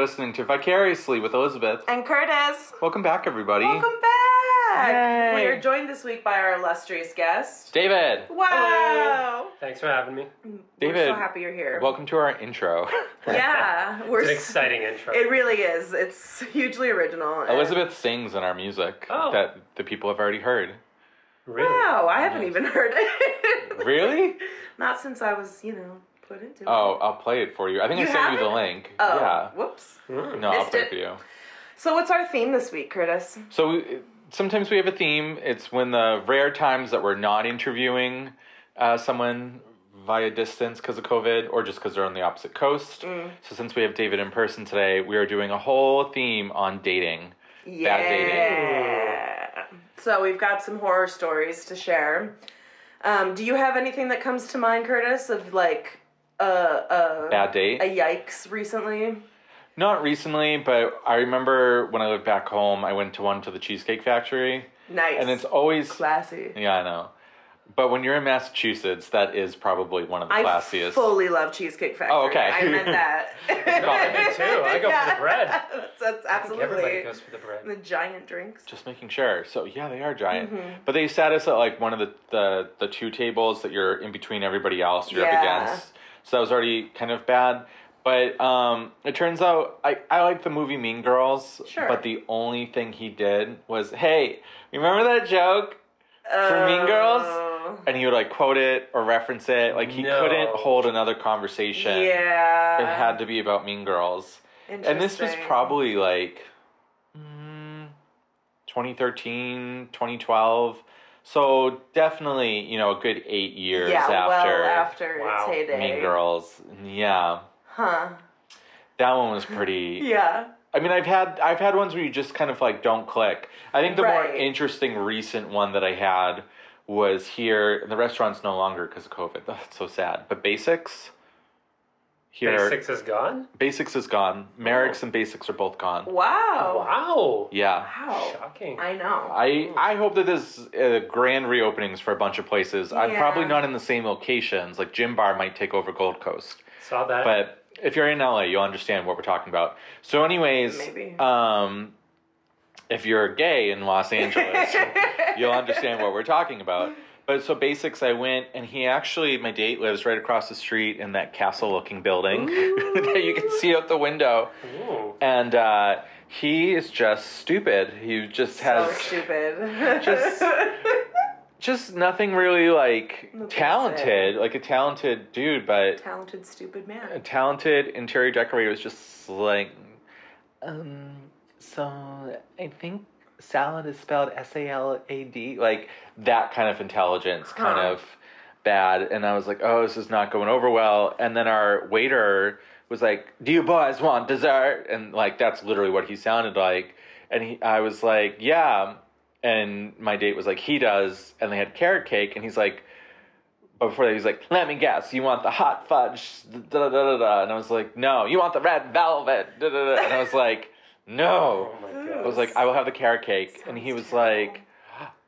You're listening to Vicariously with Elizabeth. And Curtis, Welcome back, everybody. welcome back. Yay. We are joined this week by our illustrious guest. David. Wow. Thanks for having me. Mm, we're David, so happy you're here. Welcome to our intro. Yeah, we're It's an s- exciting intro. It really is. It's hugely original. Elizabeth sings in our music Oh. that the people have already heard. really? Wow, I haven't even heard it. Really? Not since I was, you know, put into it. Oh, I'll play it for you. I think You I sent you the haven't? link. Oh, Yeah. whoops. Mm. No, I'll play it. it for you. So what's our theme this week, Curtis? So we, sometimes we have a theme. It's when the rare times that we're not interviewing uh, someone via distance because of COVID or just because they're on the opposite coast. Mm. So since we have David in person today, we are doing a whole theme on dating. Yeah. Bad dating. So we've got some horror stories to share. Um, do you have anything that comes to mind, Curtis, of like a a, Bad date. a yikes recently? Not recently, but I remember when I lived back home, I went to one to the Cheesecake Factory, Nice. and it's always classy. yeah, I know. But when you're in Massachusetts, that is probably one of the I classiest. fully love Cheesecake Factory. Oh, okay. I meant that. compliment. Me too. I go for the bread. That's, that's I think everybody goes for the bread. the giant drinks. Just making sure. So yeah, they are giant. Mm-hmm. But they sat us at like one of the, the the two tables that you're in between everybody else. You're Yeah. up against. So that was already kind of bad. But um, it turns out I, I like the movie Mean Girls. Sure. But the only thing he did was, hey, remember that joke from Mean Girls? Oh. And he would like quote it or reference it. Like he No. couldn't hold another conversation. Yeah. It had to be about Mean Girls. And this was probably like mm, 2013, 2012. So definitely, you know, a good eight years yeah, after, well after Wow. its heyday. Mean Girls. Yeah. Huh. That one was pretty Yeah. I mean I've had I've had ones where you just kind of like don't click. I think the more interesting recent one that I had was here and the restaurant's no longer because of COVID. That's so sad. But Basix here Basix is gone? Basix is gone. Merrick's and Basix are both gone. Wow. Wow. Yeah. Wow. Shocking. I know. I I hope that there's uh, grand reopenings for a bunch of places. I'm probably not in the same locations. Like Gym Bar might take over Gold Coast, Saw that. but if you're in LA, you'll understand what we're talking about. So, anyways, Maybe. um, if you're gay in Los Angeles, you'll understand what we're talking about. But so Basix, I went and he actually, my date lives right across the street in that castle-looking building that you can see out the window, Ooh. and uh, he is just stupid. He just so has stupid. just just nothing really like talented, like a talented dude, but talented stupid man. a talented interior decorator was just like, um, so I think salad is spelled S A L A D, like that kind of intelligence, kind of bad. And I was like, oh, this is not going over well. And then our waiter was like, do you boys want dessert? And like that's literally what he sounded like. And he, I was like, yeah. And my date was like, he does. And they had carrot cake, and he's like, before that, he's like, let me guess, you want the hot fudge, da da da da. And I was like, no, you want the red velvet, da da da. And I was like, no. Oh my god. I was like, I will have the carrot cake. And he was terrible. like,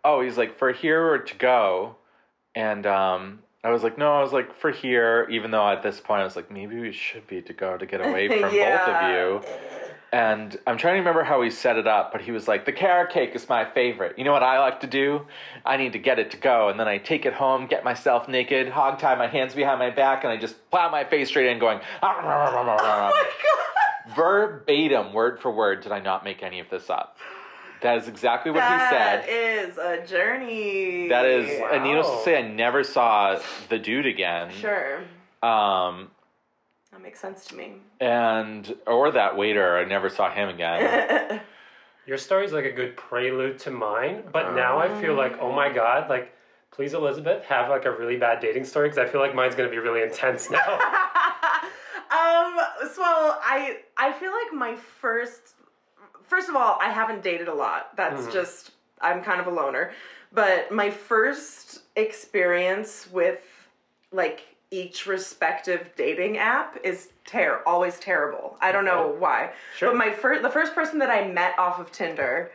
oh, he's like, for here or to go? And um, I was like, no, I was like, for here, even though at this point I was like, maybe we should be to go to get away from both of you. And I'm trying to remember how he set it up, but he was like, the carrot cake is my favorite. You know what I like to do? I need to get it to go. And then I take it home, get myself naked, hog tie my hands behind my back, and I just plow my face straight in going, Oh my verbatim, word for word, did I not make any of this up. That is exactly what god. he said. is a journey. That is, and needless to say, I never saw the dude again. Sure. Um, That makes sense to me. and or that waiter, I never saw him again. Your story's like a good prelude to mine, but now I feel like, oh my god, like, please, Elizabeth, have like a really bad dating story because I feel like mine's gonna be really intense now. um so i i feel like my first first of all i haven't dated a lot that's Mhm. just i'm kind of a loner but my first experience with like each respective dating app is ter- always terrible. I don't know why. Sure. But my first the first person that I met off of Tinder,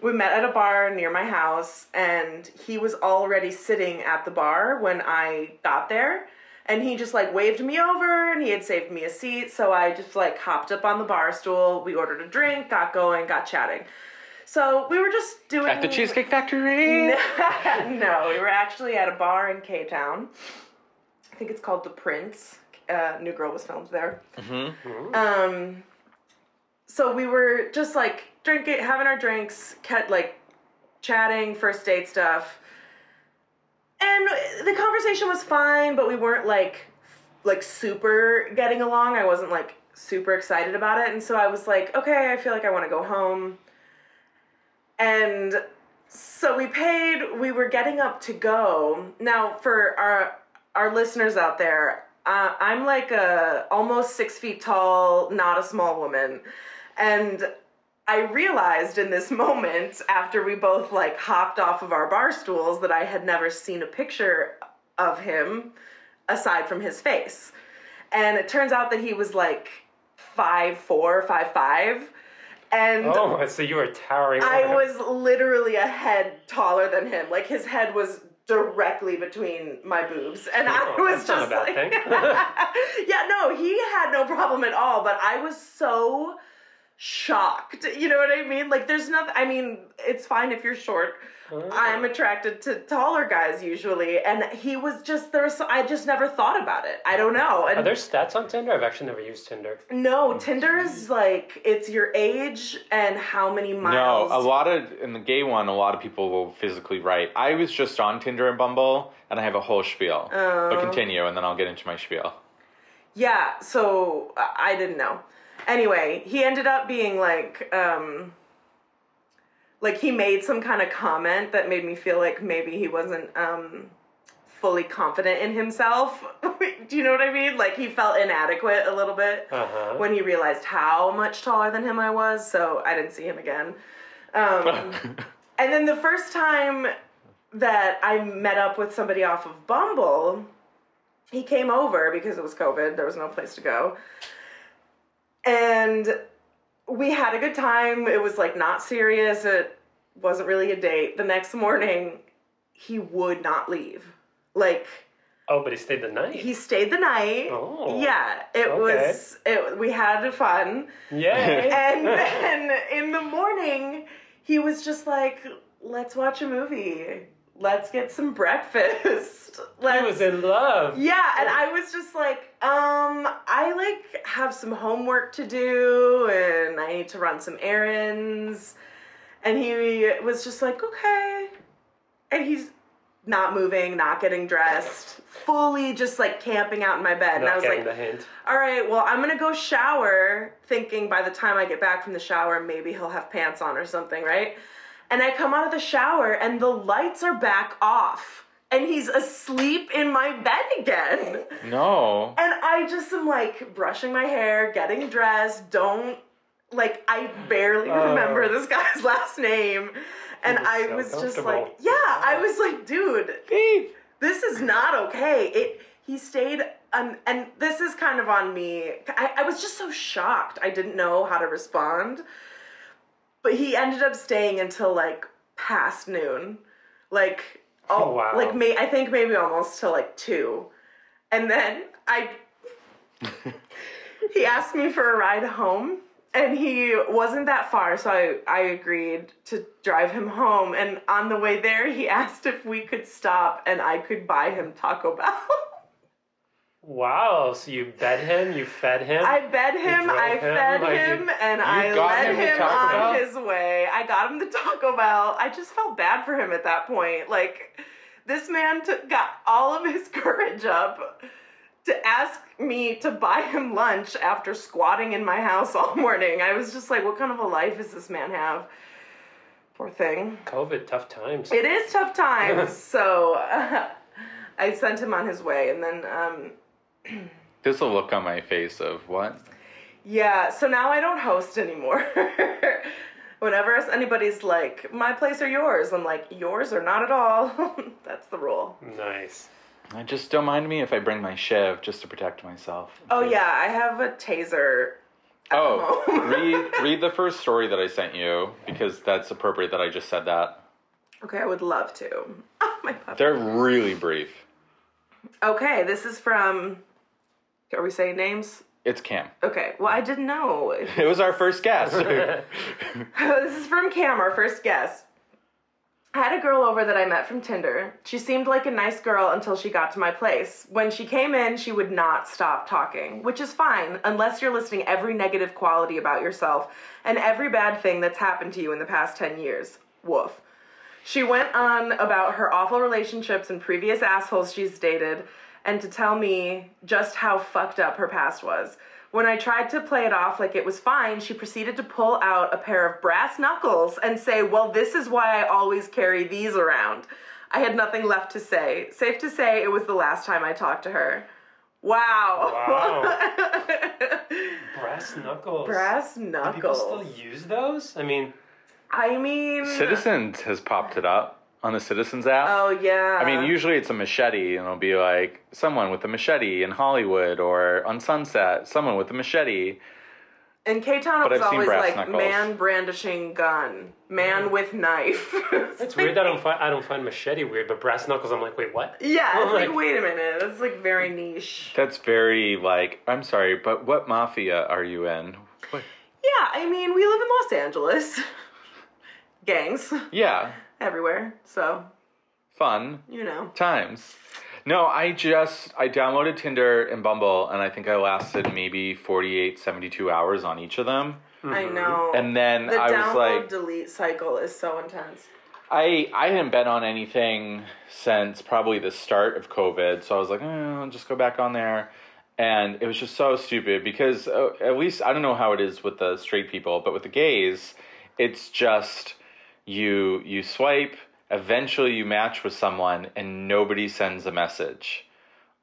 we met at a bar near my house and he was already sitting at the bar when I got there. And he just like waved me over and he had saved me a seat. So I just like hopped up on the bar stool. We ordered a drink, got going, got chatting. So we were just doing At the Cheesecake Factory. no, we were actually at a bar in K Town. I think it's called The Prince. Uh, New Girl was filmed there. Um, so we were just like drinking, having our drinks, kept like chatting, first date stuff, and the conversation was fine, but we weren't like like super getting along. I wasn't like super excited about it, and so I was like, okay, I feel like I want to go home. And so we paid. We were getting up to go. Now, for our our listeners out there, uh, I'm like a almost six feet tall, not a small woman, and I realized in this moment after we both like hopped off of our bar stools that I had never seen a picture of him aside from his face. And it turns out that he was like five four, five five. And Oh, so you were towering. I him. was literally a head taller than him. Like his head was directly between my boobs, and I Oh, was that's not just a bad like, yeah, no, he had no problem at all. But I was so shocked. You know what I mean? Like, there's nothing. I mean, it's fine if you're short. Oh. I'm attracted to taller guys usually, and he was just there. Was, I just never thought about it. I don't know. And Are there stats on Tinder? I've actually never used Tinder. no, Tinder is like it's your age and how many miles. No, a lot of in the gay one, a lot of people will physically write. I was just on Tinder and Bumble, and I have a whole spiel. Oh. But continue, and then I'll get into my spiel. Yeah, so I I didn't know. Anyway, he ended up being like, um, like he made some kind of comment that made me feel like maybe he wasn't um, fully confident in himself. Do you know what I mean? Like he felt inadequate a little bit Uh huh. when he realized how much taller than him I was. So I didn't see him again. Um, and then the first time that I met up with somebody off of Bumble, he came over because it was COVID. There was no place to go. And we had a good time. It was like not serious. It wasn't really a date. The next morning, he would not leave. Like Oh, but he stayed the night. he stayed the night. Oh. Yeah, it Okay. was it we had fun. Yeah. And then in the morning, he was just like, "Let's watch a movie. Let's get some breakfast." he Let's was in love. yeah, and I was just like, um, I like have some homework to do and I need to run some errands. And he was just like, okay. And he's not moving, not getting dressed, fully just like camping out in my bed. and I Not was like, all right, well, I'm gonna go shower, thinking by the time I get back from the shower, maybe he'll have pants on or something, right? And I come out of the shower and the lights are back off. And he's asleep in my bed again. no. And I just am like brushing my hair, getting dressed, don't like I barely Oh. remember this guy's last name. And was I so was just like, yeah, I was like, dude, this is not okay. It he stayed um, and this is kind of on me. I, I was just so shocked. I didn't know how to respond. But he ended up staying until like past noon. Like oh, Oh, wow. like may I think maybe almost till like 2. And then I he asked me for a ride home and he wasn't that far so I, I agreed to drive him home and on the way there he asked if we could stop and i could buy him taco bell Wow. So you bed him, you fed him. i bed him i him, fed like, him you- and i led him him on Bell? his way i got him the taco bell i just felt bad for him at that point like this man took, got all of his courage up to ask me to buy him lunch after squatting in my house all morning. I was just like, what kind of a life does this man have? Poor thing. COVID, tough times. It is tough times. so uh, I sent him on his way. And then, um, There's a look on my face of what? yeah, so now I don't host anymore. Whenever anybody's like, my place or yours, I'm like, yours or not at all. That's the rule. Nice. I just don't mind me if I bring my shiv just to protect myself. Oh yeah, I have a taser. Oh, read read the first story that I sent you because that's appropriate that I just said that. Okay, I would love to. Oh my puppy. They're really brief. Okay, this is from. Are we saying names? It's Cam. Okay. Well, I didn't know. It was our first guest. this is from Cam, our first guest. I had a girl over that I met from Tinder. She seemed like a nice girl until she got to my place. When she came in, she would not stop talking, which is fine unless you're listing every negative quality about yourself and every bad thing that's happened to you in the past 10 years. Woof. She went on about her awful relationships and previous assholes she's dated, and to tell me just how fucked up her past was. When I tried to play it off like it was fine, she proceeded to pull out a pair of brass knuckles and say, Well, this is why I always carry these around. I had nothing left to say. Safe to say, it was the last time I talked to her. Wow. Brass knuckles. brass knuckles. Do knuckles. people still use those? I mean, I mean, Citizens has popped it up on the Citizens app. Oh, yeah. I mean, usually it's a machete, and it'll be like someone with a machete in Hollywood or on Sunset, someone with a machete. In K Town, it But was I've seen always brass like knuckles. man brandishing gun, man mm. with knife. it's weird that I don't find I don't find machete weird, but brass knuckles. I'm like, wait, what? Yeah, it's like, like- wait a minute. That's like very niche. That's very like. I'm sorry, but what mafia are you in? What? Yeah, I mean, we live in Los Angeles. Gangs Yeah, everywhere, so, fun you know. times. No, I just I downloaded Tinder and Bumble, and I think I lasted maybe 48, 72 hours on each of them, I know. and then the I download was like, delete cycle is so intense. I I hadn't been on anything since probably the start of COVID, so I was like, eh, I'll just go back on there, and it was just so stupid because uh, at least I don't know how it is with the straight people, but with the gays, it's just you you swipe, eventually you match with someone, and nobody sends a message.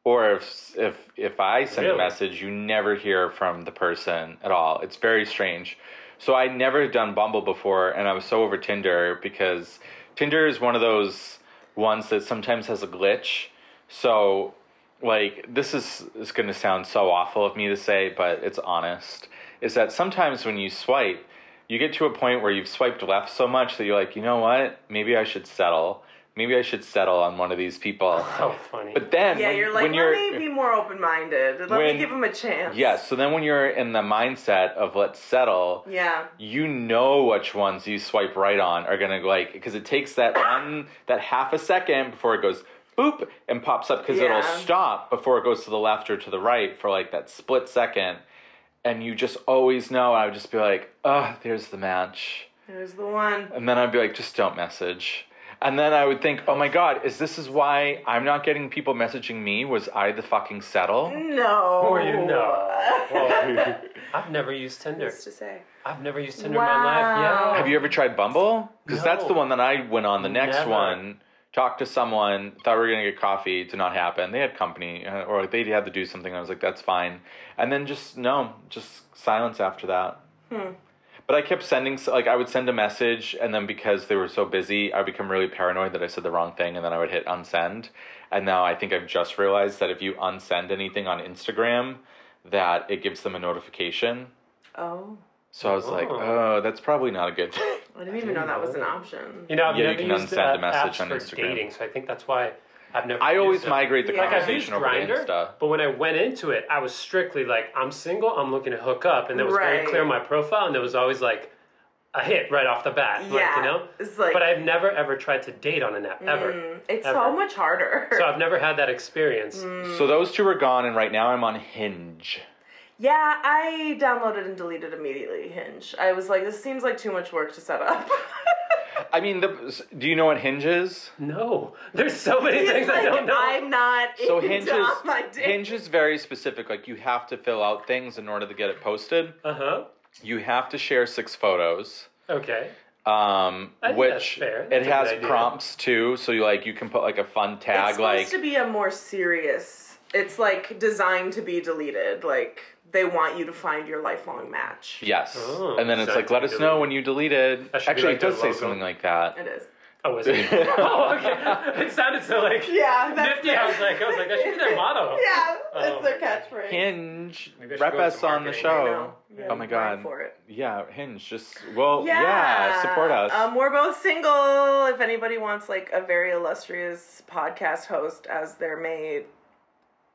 Or if if if I send a message, you never hear from the person at all. It's very strange. So I never done Bumble before, and I was so over Tinder because Tinder is one of those ones that sometimes has a glitch. So, like, this is is going to sound so awful of me to say, but it's honest. Is that sometimes when you swipe, you get to a point where you've swiped left so much that you're like, you know what? Maybe I should settle. Maybe I should settle on one of these people. How funny. But then, Yeah, when, you're like, when let you're me be more open minded. Let when- me give him a chance. Yes, so then when you're in the mindset of let's settle, Yeah. you know which ones you swipe right on are gonna like because it takes that one that half a second before it goes boop and pops up because it'll stop before it goes to the left or to the right for like that split second, and you just always know. I would just be like, oh, there's the match, There's the one. and then I'd be like, just don't message. And then I would think, oh my god, is this is why I'm not getting people messaging me? Was I the fucking settle? No. Or you know. Well, I've never used Tinder. What's to say? I've never used Tinder in my life. Wow. Yeah. Have you ever tried Bumble? Because that's the one that I went on. The next Never. one, talked to someone, thought we were gonna get coffee, did not happen. They had company, uh, or they had to do something. I was like, that's fine. And then just no, just silence after that. Hmm. But I kept sending, like, I would send a message, and then because they were so busy, I would become really paranoid that I said the wrong thing, and then I would hit unsend. And now I think I've just realized that if you unsend anything on Instagram, that it gives them a notification. Oh. So I was like, Oh. oh, that's probably not a good thing. I didn't even know that was an option. You know, I've Yeah, you never can used unsend uh, a message apps on for Instagram. dating, so I think that's why I've never. I always used them. migrate the Yeah. Like I've used conversation over to Grindr, Insta. but when I went into it, I was strictly like, I'm single, I'm looking to hook up, and it was very clear in my profile, and there was always like a hit right off the bat, Yeah. like you know. It's like. But I've never ever tried to date on an app ever, Mm, it's ever. so much harder. so I've never had that experience. Mm. So those two are gone, and right now I'm on Hinge. Yeah, I downloaded and deleted immediately Hinge. I was like, this seems like too much work to set up. I mean, the, do you know what Hinge is? No, there's so many He's things I don't know. I'm not So into Hinge is my dick. Hinge is very specific. Like you have to fill out things in order to get it posted. Uh huh. You have to share six photos. Okay. Um, which that's fair. it That's a has prompts too, so you like you can put like a fun it's tag supposed like to be a more serious. It's like designed to be deleted. Like they want you to find your lifelong match. yes, Oh, and then it's so like let us delete know when you deleted. That Actually, like it does say logo. something like that. It is. Oh, is it? oh, okay. It sounded so like Yeah, that's nifty. I was like, I was like, that should be their motto. Yeah, that's Oh their catchphrase. Hinge. Maybe Rep us on the show. Yeah, Oh my God. For it. Yeah, Hinge. Just well, yeah, support us. Um, we're both single. If anybody wants like a very illustrious podcast host as their mate,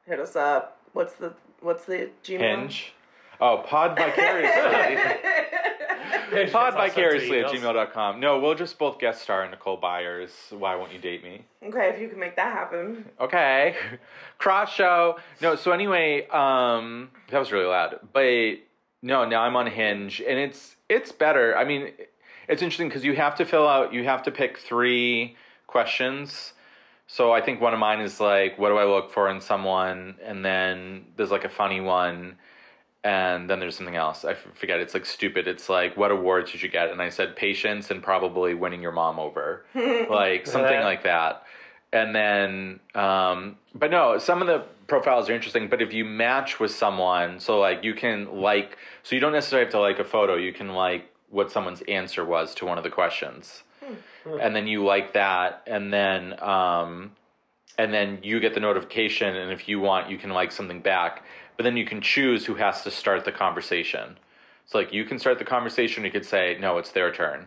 hit us up. What's the what's the Gmail? Hinge. Oh, pod vicariously. Pod also vicariously at two emails. gmail.com. No, we'll just both guest star in Nicole Byer's. Why won't you date me? okay, if you can make that happen. Okay. Cross show. No, so anyway, um that was really loud. But no, now I'm on Hinge and it's it's better. I mean, it's interesting because you have to fill out you have to pick three questions. So I think one of mine is like, what do I look for in someone? And then there's like a funny one. And then there's something else. I forget. It's like stupid. It's like, what awards did you get? And I said patience and probably winning your mom over. like something like that. And then, um, but no, some of the profiles are interesting. But if you match with someone, so like you can like, so you don't necessarily have to like a photo. You can like what someone's answer was to one of the questions, and then you like that, and then, um, and then you get the notification. And if you want, you can like something back. But then you can choose who has to start the conversation. So like you can start the conversation. You could say no, it's their turn.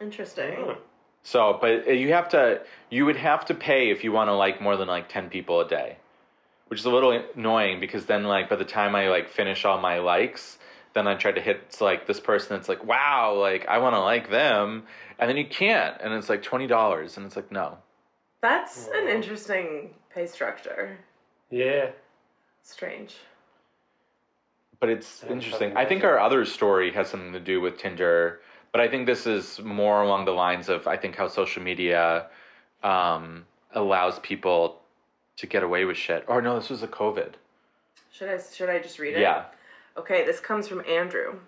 Interesting. So, but you have to, you would have to pay if you want to like more than like 10 people a day, which is a little annoying because then like by the time I like finish all my likes, then I tried to hit like this person that's like, wow, like I want to like them. And then you can't. And it's like $20. And it's like, no. That's an interesting pay structure. Yeah. Strange. But it's I'm interesting. I think our other story has something to do with Tinder, but I think this is more along the lines of I think how social media um, allows people to get away with shit. Or no, this was a COVID. Should I should I just read it? Yeah. Okay, this comes from Andrew.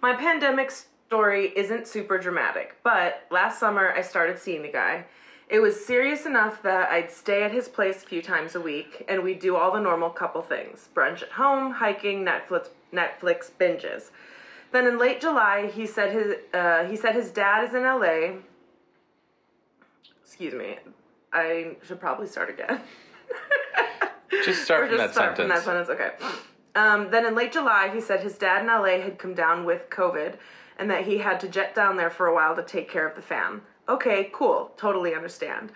My pandemic story isn't super dramatic, but last summer I started seeing the guy. It was serious enough that I'd stay at his place a few times a week, and we'd do all the normal couple things: brunch at home, hiking, Netflix Netflix binges. Then in late July, he said his uh, he said his dad is in LA. Excuse me, I should probably start again. Just start from just that start from that sentence. sentence. Okay. Um, then in late July, he said his dad in LA had come down with COVID and that he had to jet down there for a while to take care of the fam. Okay, cool. Totally understand.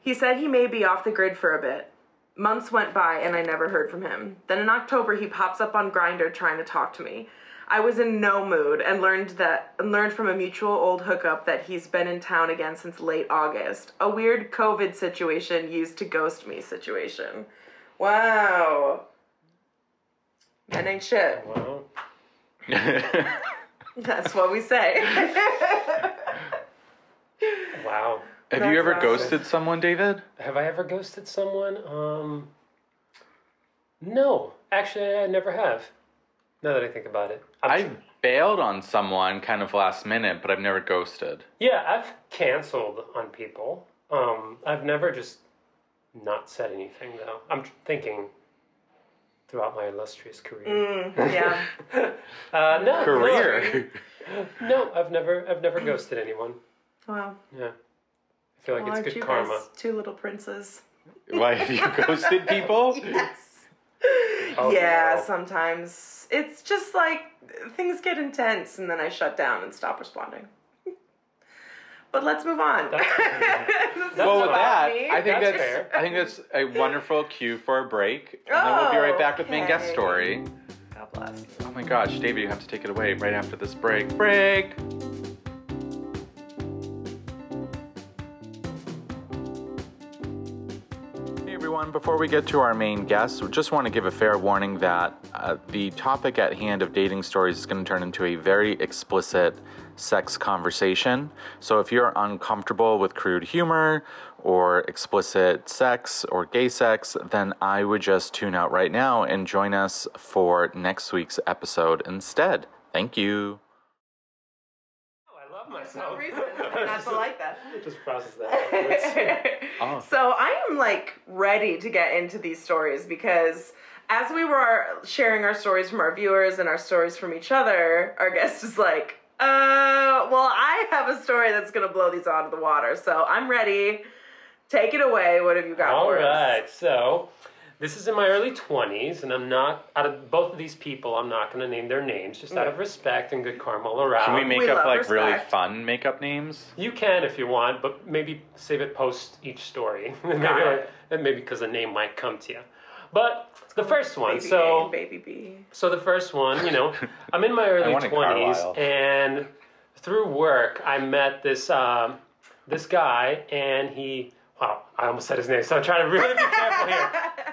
He said he may be off the grid for a bit. Months went by and I never heard from him. Then in October, he pops up on Grindr trying to talk to me. I was in no mood and learned that and learned from a mutual old hookup that he's been in town again since late August. A weird COVID situation used to ghost me situation. Wow. That ain't shit. Well, That's what we say. wow. Have That's you ever right. ghosted someone, David? Have I ever ghosted someone? Um, no, actually, I never have. Now that I think about it, I'm I bailed on someone kind of last minute, but I've never ghosted. yeah, I've canceled on people. Um, I've never just not said anything though. I'm thinking throughout my illustrious career. Mm, yeah. Uh, no, Career. No, no, I've never, I've never ghosted anyone. Wow. Yeah, I feel like Aren't it's you good karma. guys two little princes? Why have you ghosted people? Yes. Oh, yeah, no. sometimes it's just like things get intense and then I shut down and stop responding. But let's move on. That's- This is Well, with that, me. I think That's that's, fair. I think that's a wonderful cue for a break, and then we'll be right back with main guest story. God bless. Oh my gosh, David, you have to take it away right after this break. Break. Everyone, before we get to our main guest, we just want to give a fair warning that uh, the topic at hand of dating stories is going to turn into a very explicit sex conversation. So if you're uncomfortable with crude humor or explicit sex or gay sex, then I would just tune out right now and join us for next week's episode instead. Thank you. Oh, I love myself. Not to like that. Just process that. Oh. So I am like ready to get into these stories because as we were sharing our stories from our viewers and our stories from each other, our guest is like, Uh, well, I have a story that's gonna blow these out of the water, so I'm ready. Take it away. What have you got All for us? right, so this is in my early 20s, and I'm not, out of both of these people, I'm not going to name their names, just out of respect and good karma all around. Can we make We up love like really respect. fun makeup names? You can if you want, but maybe save it post each story. maybe, Got it. like- and maybe because the name might come to you. But the first one, Baby so A, baby B. so the first one, you know, I'm in my early wanted twenties, Carlisle. and through work, I met this um, this guy, and he. Wow, I almost said his name, so I'm trying to really be careful here.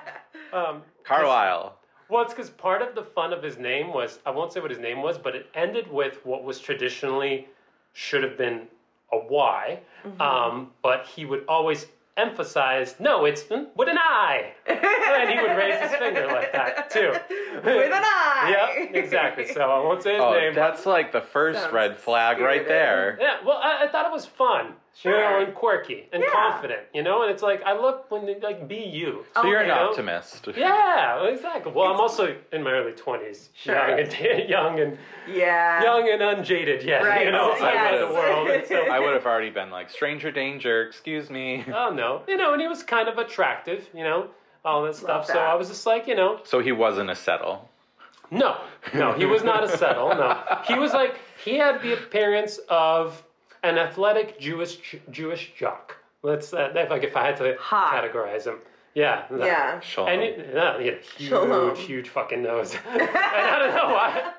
Um, Carlisle. well, it's because part of the fun of his name was I won't say what his name was, but it ended with what was traditionally should have been a Y, um, but he would always emphasize, no, it's mm, with an I, and he would raise his finger like that too. With an I. Yep, exactly. So I won't say his Oh, name. but- that's like the first Sounds red flag right there. yeah, well, I, I thought it was fun, you know, Sure. and quirky and Yeah. confident, you know, and it's like I love when they like be you. So you're an optimist. Yeah, exactly. Well, I'm also in my early twenties, Sure. young and young and Yeah. young and unjaded yet. Right. You know, yes. the world. So, I would have already been like, stranger danger, excuse me. oh no, you know, and he was kind of attractive, you know, all this stuff. So. I was just like, you know, So he wasn't a settle. no, no, he was not a settle. No, he was like he had the appearance of an athletic Jewish Jewish jock. Let's uh, if I if I had to Hot. categorize him. Yeah. that. Yeah. Shalom. And it, yeah, he had a huge, Shalom. huge fucking nose. and I don't know why.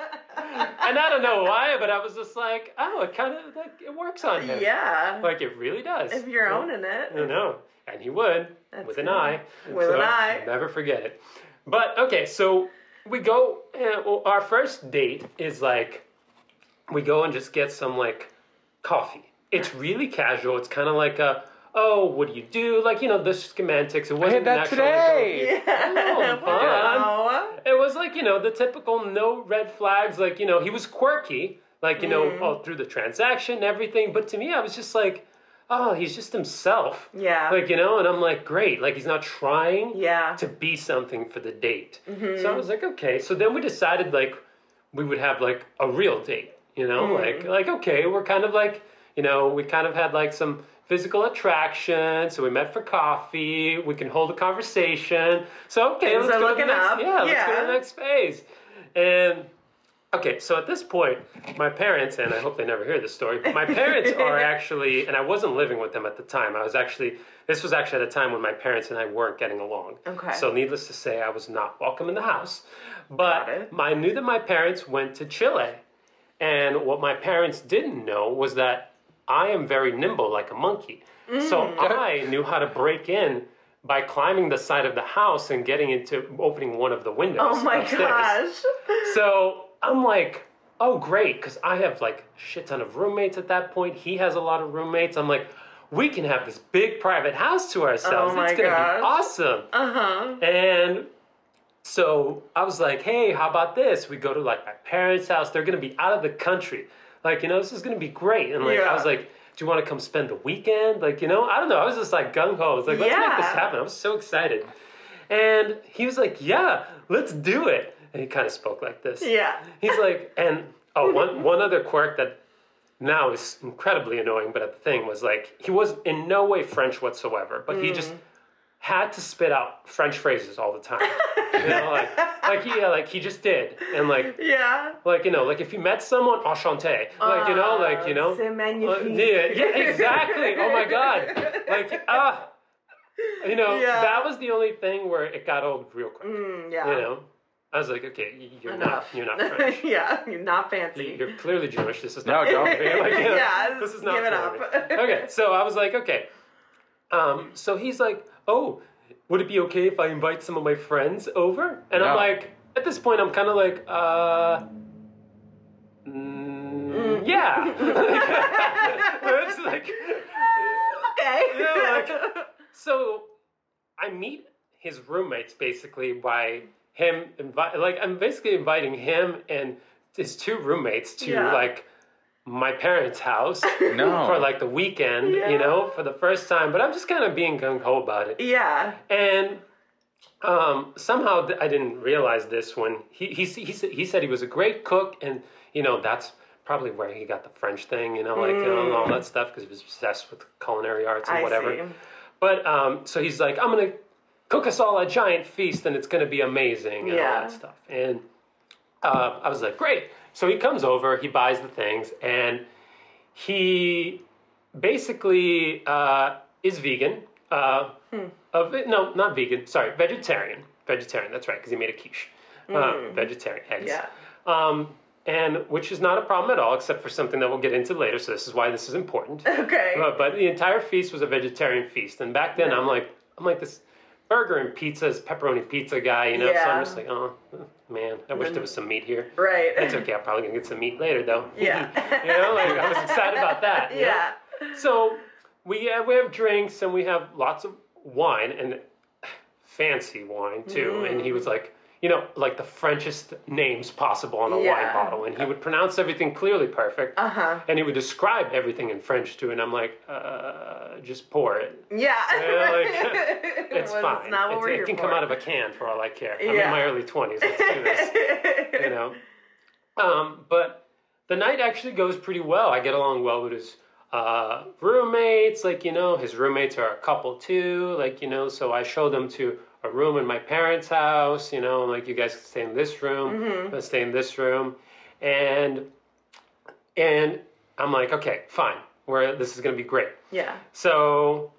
And I don't know why, but I was just like, oh, it kind of like it works on him. Yeah. Like it really does. if you're Yeah. owning it. I know. And he would That's with an good. eye. With an eye. Never forget it. But okay, so we go. Uh, well, our first date is like we go and just get some like coffee. It's really casual. It's kind of like a oh, what do you do? Like you know the schematics. It wasn't had that natural, like, today. Yeah. fun. Wow. it was like you know the typical no red flags. Like you know he was quirky, like you know Mm. all through the transaction and everything. But to me, I was just like, oh, he's just himself. Yeah. Like you know, and I'm like, great. Like he's not trying yeah. to be something for the date. Mm-hmm. So I was like, okay. So then we decided like we would have like a real date. You know, Mm. like like okay, we're kind of like you know we kind of had like some physical attraction. So we met for coffee. We can hold a conversation. So okay, Things let's go to the next, up. Yeah, let's go to the next phase. And okay, so at this point, my parents and I hope they never hear this story. But my parents are actually, and I wasn't living with them at the time. I was actually this was actually at a time when my parents and I weren't getting along. Okay. So needless to say, I was not welcome in the house. But. I knew that my parents went to Chile. And what my parents didn't know was that I am very nimble like a monkey. So Mm. I knew how to break in by climbing the side of the house and getting into opening one of the windows. Oh my upstairs. gosh. So I'm like, oh great, because I have like shit ton of roommates at that point. He has a lot of roommates. I'm like, we can have this big private house to ourselves. Oh my it's gonna gosh. be awesome. Uh huh. And so I was like, hey, how about this? We go to like my parents' house. They're gonna be out of the country. Like, you know, this is gonna be great. And like Yeah. I was like, do you want to come spend the weekend? Like, you know, I don't know. I was just like gung ho. I was like, let's make this happen. I was so excited. And he was like, yeah, let's do it. And he kind of spoke like this. Yeah. He's like, and oh, one one other quirk that now is incredibly annoying, but at the thing was like he was in no way French whatsoever, but he just mm. Had to spit out French phrases all the time. you know, like like he yeah, like he just did, and like Yeah. like you know, like if you met someone, enchanté, like you know, like you know, uh, yeah, yeah, exactly. Oh my god, like ah, you know, Yeah. that was the only thing where it got old real quick. Mm, yeah. You know, I was like, okay, you're not, Enough. you're not French. yeah, you're not fancy. You're clearly Jewish. This is No, not. don't for be. Like, you know, Yeah, this is not give it up. Okay, so I was like, okay. Um, so he's like, oh, would it be okay if I invite some of my friends over? And I'm like, at this point, I'm kind of like, uh. mm, yeah. it's like, okay. Yeah, like- so I meet his roommates basically by him invi- like I'm basically inviting him and his two roommates to Yeah. like my parents' house No. for like the weekend, Yeah. you know, for the first time. But I'm just kind of being gung ho about it. yeah. And um, somehow th- I didn't realize this when he he he said he said he was a great cook, and you know that's probably where he got the French thing, you know, like you know, all that stuff because he was obsessed with culinary arts and Mm. I whatever. see. But um, so he's like, I'm gonna cook us all a giant feast, and it's gonna be amazing, and all that stuff. And uh, I was like, great. So he comes over, he buys the things, and he basically uh, is vegan. Uh, of it, no, not vegan. Sorry, vegetarian. Vegetarian. That's right, because he made a quiche. Uh, vegetarian eggs. Yeah. Um, and which is not a problem at all, except for something that we'll get into later. So this is why this is important. Okay. Uh, but the entire feast was a vegetarian feast, and back then I'm like, I'm like this burger and pizzas, pepperoni pizza guy, you know. So I'm just like, oh man, I wish there was some meat here. right. It's okay. I'm probably gonna get some meat later, though. Yeah. you know, like I was excited about that. you know? Yeah. So we have, we have drinks and we have lots of wine and fancy wine too. And he was mm-hmm. like, you know, like the Frenchest names possible on a wine bottle, and he would pronounce everything clearly perfect. Uh huh. And he would describe everything in French too, and I'm like, uh, just pour it. Yeah. Yeah, like, It's Well, fine. It's not what It's- we're it can for. come out of a can for all I care. I'm Yeah. in my early 20s. Let's do this. you know. Um, but the night actually goes pretty well. I get along well with his uh, roommates. Like you know, his roommates are a couple too. Like you know, so I show them to a room in my parents' house. You know, like you guys can stay in this room. Let's stay in this room, and and I'm like, okay, fine. We're this is gonna be great. yeah. So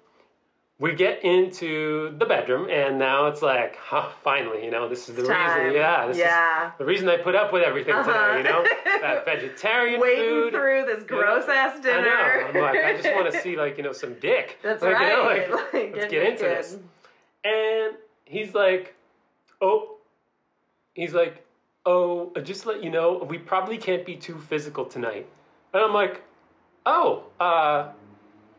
we get into the bedroom, and now it's like, huh, finally, you know, this is the Time. reason. Yeah, this Yeah. is the reason I put up with everything Uh-huh. today. You know, that vegetarian Waiting food. through this gross ass dinner. I know. I'm like, I just want to see like you know some dick. That's Like, you know, right. like, Like, let's get get into this. And he's like, oh, he's like, oh, just to let you know, we probably can't be too physical tonight. And I'm like, oh, uh,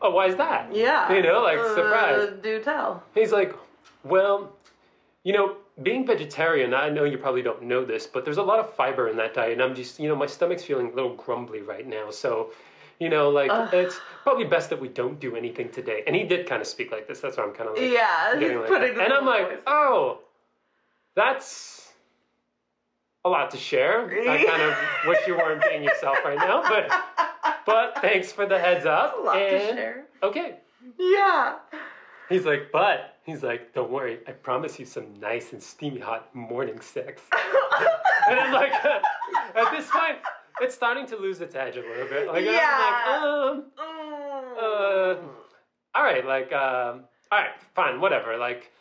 oh, why is that? Yeah. You know, like Uh, surprise. do tell. He's like, well, you know, being vegetarian, I know you probably don't know this, but there's a lot of fiber in that diet, and I'm just, you know, my stomach's feeling a little grumbly right now, so. You know, like Ugh. it's probably best that we don't do anything today. And he did kind of speak like this. That's why I'm kind of like, Yeah. He's like putting the and I'm like, voice. oh, that's a lot to share. I kind of wish you weren't being yourself right now, but but thanks for the heads up. a lot to share. okay, Yeah. he's like, but he's like, don't worry, I promise you some nice and steamy hot morning sex. and I'm like, at this point, it's starting to lose its edge a little bit. Like, Yeah. I'm like, um, uh, all right, like, um, all right, fine, whatever. Like,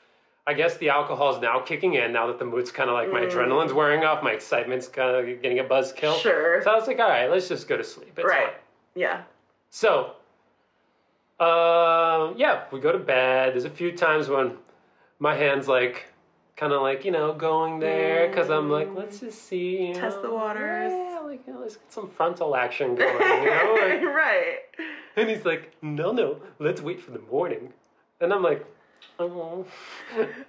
I guess the alcohol is now kicking in now that the mood's kind of like my adrenaline's wearing off, my excitement's kind of getting a buzzkill. Mm. Sure. So I was like, all right, let's just go to sleep. It's right. fine. Yeah. So, uh, yeah, we go to bed. There's a few times when my hand's like, kind of like, you know, going there because I'm like, let's just see. You Test know, the waters. Yeah, like, you know, let's get some frontal action going, you know? like- right. and he's like, no, no, let's wait for the morning. And I'm like, oh,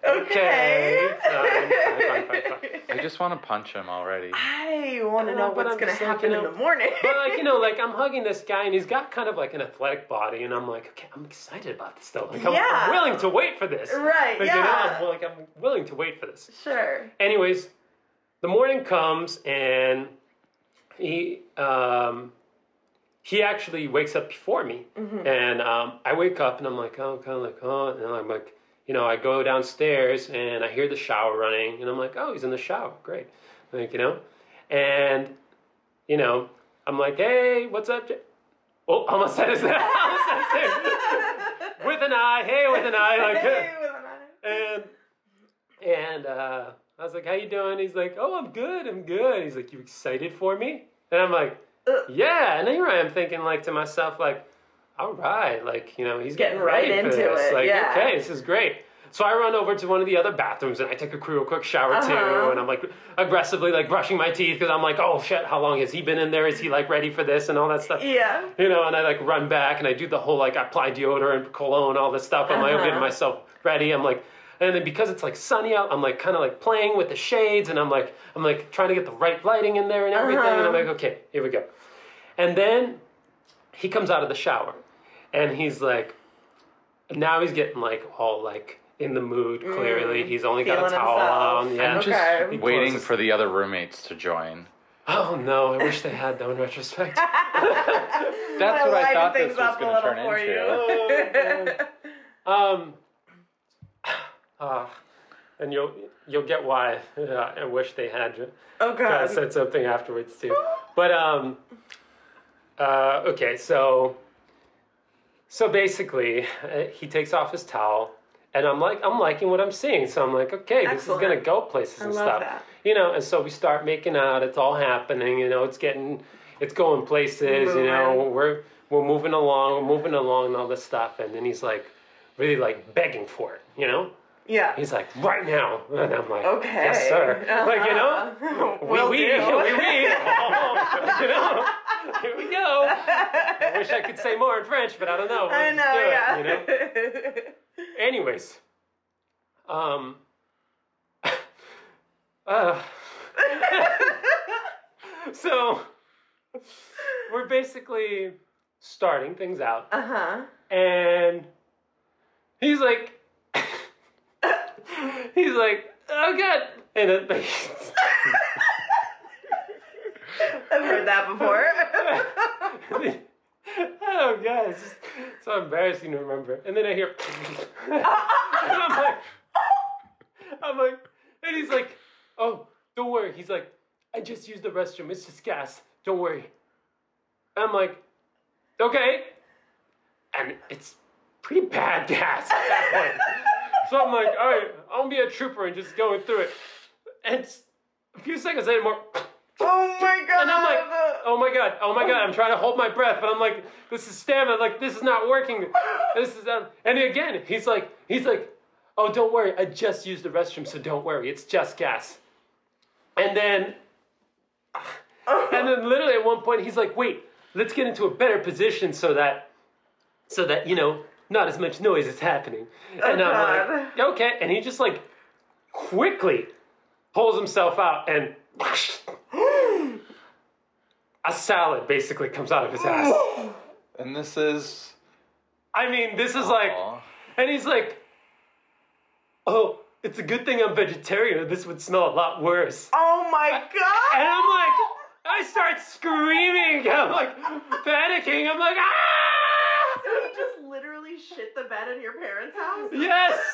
okay. Fine, fine, fine, fine, fine. I just want to punch him already. I want to know know, what's going to just like, happen you in the morning. But like, you know, like I'm hugging this guy and he's got kind of like an athletic body and I'm like, okay, I'm excited about this though. Like I'm, Yeah. I'm willing to wait for this. Right, Like, yeah. You know, I'm, like I'm willing to wait for this. sure. Anyways, the morning comes and he um, he actually wakes up before me, Mm-hmm. and um, I wake up and I'm like, oh, kind of like, oh, and I'm like, you know, I go downstairs and I hear the shower running, and I'm like, oh, he's in the shower, great, like you know, and you know, I'm like, hey, what's up? Oh, almost said his name. Almost said his name. with an eye, hey, with an eye, like. Hey, with an eye. And and uh, I was like, "How you doing?" He's like, "Oh, I'm good. I'm good." He's like, "You excited for me?" And I'm like. "Yeah." And here I am thinking, like to myself, like, "All right, like you know, he's Getting getting, right ready for into this. it, Like, yeah. okay, this is great." So I run over to one of the other bathrooms and I take a real quick shower Uh-huh. too, and I'm like aggressively like brushing my teeth because I'm like, "Oh shit, how long has he been in there? Is he like ready for this and all that stuff?" Yeah. you know, and I like run back and I do the whole like I apply deodorant, cologne, all this stuff. I'm like Uh-huh. getting myself ready. I'm like, and then because it's like sunny out, I'm like kind of like playing with the shades and I'm like I'm like trying to get the right lighting in there and everything. And I'm Uh-huh. like, okay, here we go. And then he comes out of the shower and he's like, now he's getting like all like in the mood. Clearly, he's only got a Mm. Towel himself. on. Yeah, I'm just Okay. Waiting for the other roommates to join. Oh no, I wish they had though in retrospect. That's what I thought this was going to turn into. you. Um, uh, and you'll you'll get why I wish they had you. oh I god. said something afterwards too. But um, uh, okay, so so basically, uh, he takes off his towel, and I'm like, I'm liking what I'm seeing. So I'm like, okay, this is gonna go places and love stuff. that. You know, and so we start making out. It's all happening. You know, it's getting, it's going places. You know, we're we're moving along, we're moving along, and all this stuff. And then he's like, really like begging for it. You know. Yeah. He's like, right now. And I'm like, Okay. yes, sir. Like, you know, Uh-huh. we, we, we, we. you know, here we go. I wish I could say more in French, but I don't know. I know, do it, yeah. you know? Anyways, um, uh, so we're basically starting things out, uh huh. and he's like, he's like, oh god, and then I've heard that before. oh god, it's just so embarrassing to remember. And then I hear, and I'm like, I'm like, and he's like, oh, don't worry. He's like, I just used the restroom. It's just gas. Don't worry. I'm like, okay. And it's pretty bad gas at that point. so I'm like, all right, I'll be a trooper and just going through it. And it's- a few seconds later, more. oh my god. And I'm like, oh my god, oh my god, I'm trying to hold my breath, but I'm like, this is stamina, like this is not working. This is um, and again, he's like, he's like, oh don't worry, I just used the restroom, so don't worry, it's just gas. And then, and then literally at one point he's like, wait, let's get into a better position so that, so that you know, not as much noise is happening. And I'm like, okay, and he just like quickly pulls himself out and a salad basically comes out of his ass. And this is. I mean, this is like, and he's like, oh, it's a good thing I'm vegetarian, this would smell a lot worse. oh my god. And I'm like, I start screaming. I'm like panicking. I'm like, ah! So literally shit the bed in your parents' house? Yes!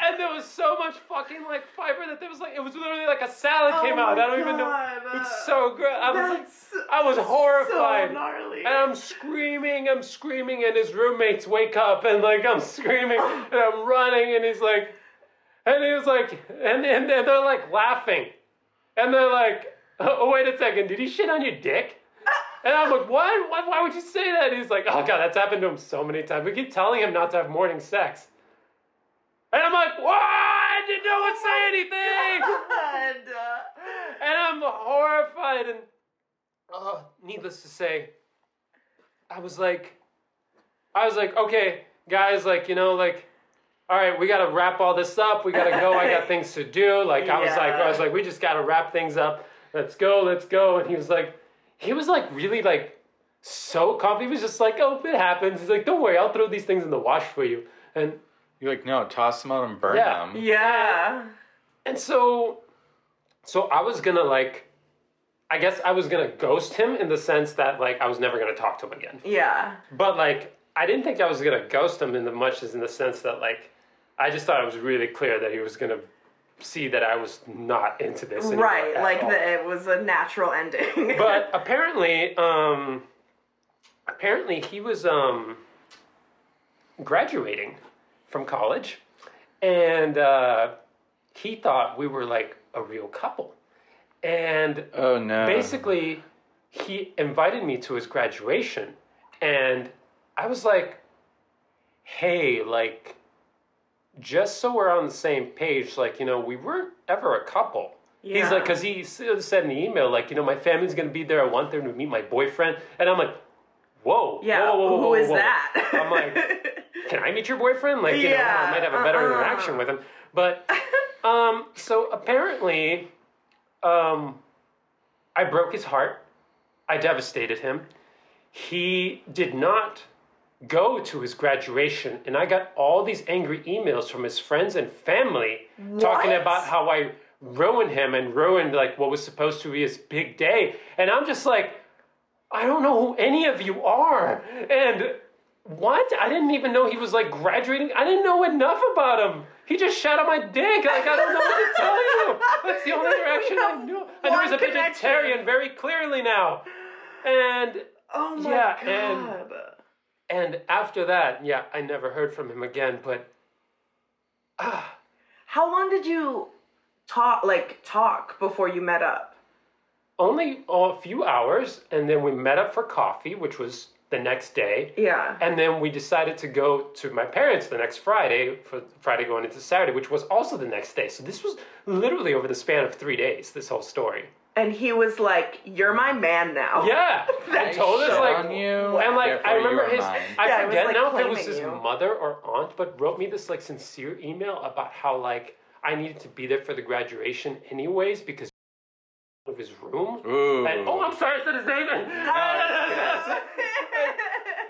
And there was so much fucking like fiber that there was like, it was literally like a salad Oh came out. my I don't even know. It's so good. I was like, I was horrified. So gnarly. And I'm screaming, I'm screaming, and his roommates wake up, and like I'm screaming, and I'm running, and he's like, and he was like, and, and, and they're like laughing, and they're like, oh wait a second, did he shit on your dick? And I'm like, what? Why, why would you say that? He's like, oh god, that's happened to him so many times. We keep telling him not to have morning sex. And I'm like, what? I didn't know what say anything. God, uh, And I'm horrified and uh, needless to say, I was like I was like, okay, guys, like, you know, like, all right, we gotta wrap all this up. We gotta go. I got things to do. Like I was like, I was like, we just gotta wrap things up. Let's go, let's go. And he was like, he was like really like so confident. He was just like, oh, it happens. He's like, don't worry, I'll throw these things in the wash for you. And You're like, no, toss them out and burn Yeah. them. yeah. And so, so I was gonna like, I guess I was gonna ghost him in the sense that like I was never gonna talk to him again. Yeah. But like, I didn't think I was gonna ghost him in the much as in the sense that like, I just thought it was really clear that he was gonna see that I was not into this. anymore Right. at Like all. the, it was a natural ending. But apparently, um, apparently he was um graduating from college, and uh, he thought we were like a real couple, and Oh no. basically he invited me to his graduation and i was like hey like just so we're on the same page like you know we weren't ever a couple he's like because he said in the email like you know my family's gonna be there i want them to meet my boyfriend and i'm like whoa yeah. whoa, whoa, whoa, Who is that? i'm like can i meet your boyfriend like you know i might have a better uh-uh. interaction with him but um so apparently um I broke his heart. I devastated him. He did not go to his graduation, and I got all these angry emails from his friends and family talking about how I ruined him and ruined like what was supposed to be his big day. And I'm just like, I don't know who any of you are. And what? I didn't even know he was like graduating. I didn't know enough about him. He just shot on my dick. Like I don't know what to tell you. That's the only interaction I knew. I know he's a connection. vegetarian very clearly now. And Oh my Yeah, god. and- and after that, yeah, I never heard from him again. But ah, How long did you talk like talk before you met up? only a few hours, and then we met up for coffee, which was the next day. Yeah. And then we decided to go to my parents the next Friday for Friday going into Saturday, which was also the next day. So this was literally over the span of three days. This whole story. And he was like, "You're my man now." Yeah, and told us like, on you, and like I remember his. mine. I Yeah, it was, forget like, now if it was his you. mother or aunt, but wrote me this like sincere email about how like I needed to be there for the graduation anyways because of his room. Ooh. And, oh, I'm sorry, I said his name.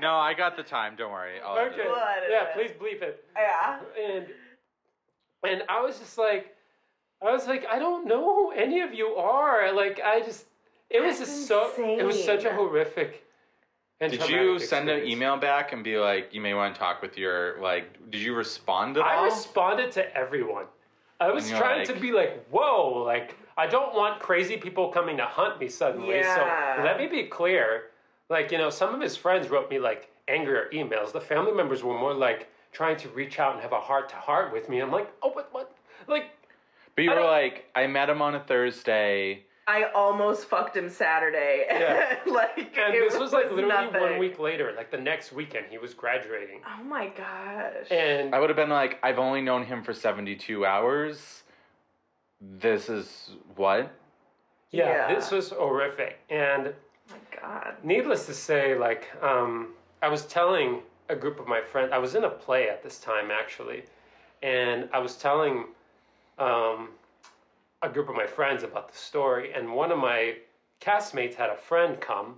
No, I got the time. Don't worry. I'll okay. it. Blood is Yeah, it? please bleep it. yeah. and and I was just like, I was like, I don't know who any of you are. Like, I just, it was That's just so, it was such a horrific. And Did you send an email back and be like, you may want to talk with your like? Did you respond at I all? I responded to everyone. I was trying like- to be like, whoa, like I don't want crazy people coming to hunt me suddenly. Yeah. So let me be clear. Like, you know, some of his friends wrote me like angrier emails. The family members were more like trying to reach out and have a heart to heart with me. I'm like, oh, what, what? Like, but you I were don't- like, I met him on a Thursday. I almost fucked him Saturday. Yeah. like and it this was like literally nothing. one week later, like the next weekend, he was graduating. Oh my gosh. And I would have been like, I've only known him for seventy-two hours. This is what? yeah, Yeah. this was horrific. And oh my god. needless to say, like, um, I was telling a group of my friends, I was in a play at this time actually, and I was telling um, a group of my friends about the story, and one of my castmates had a friend come,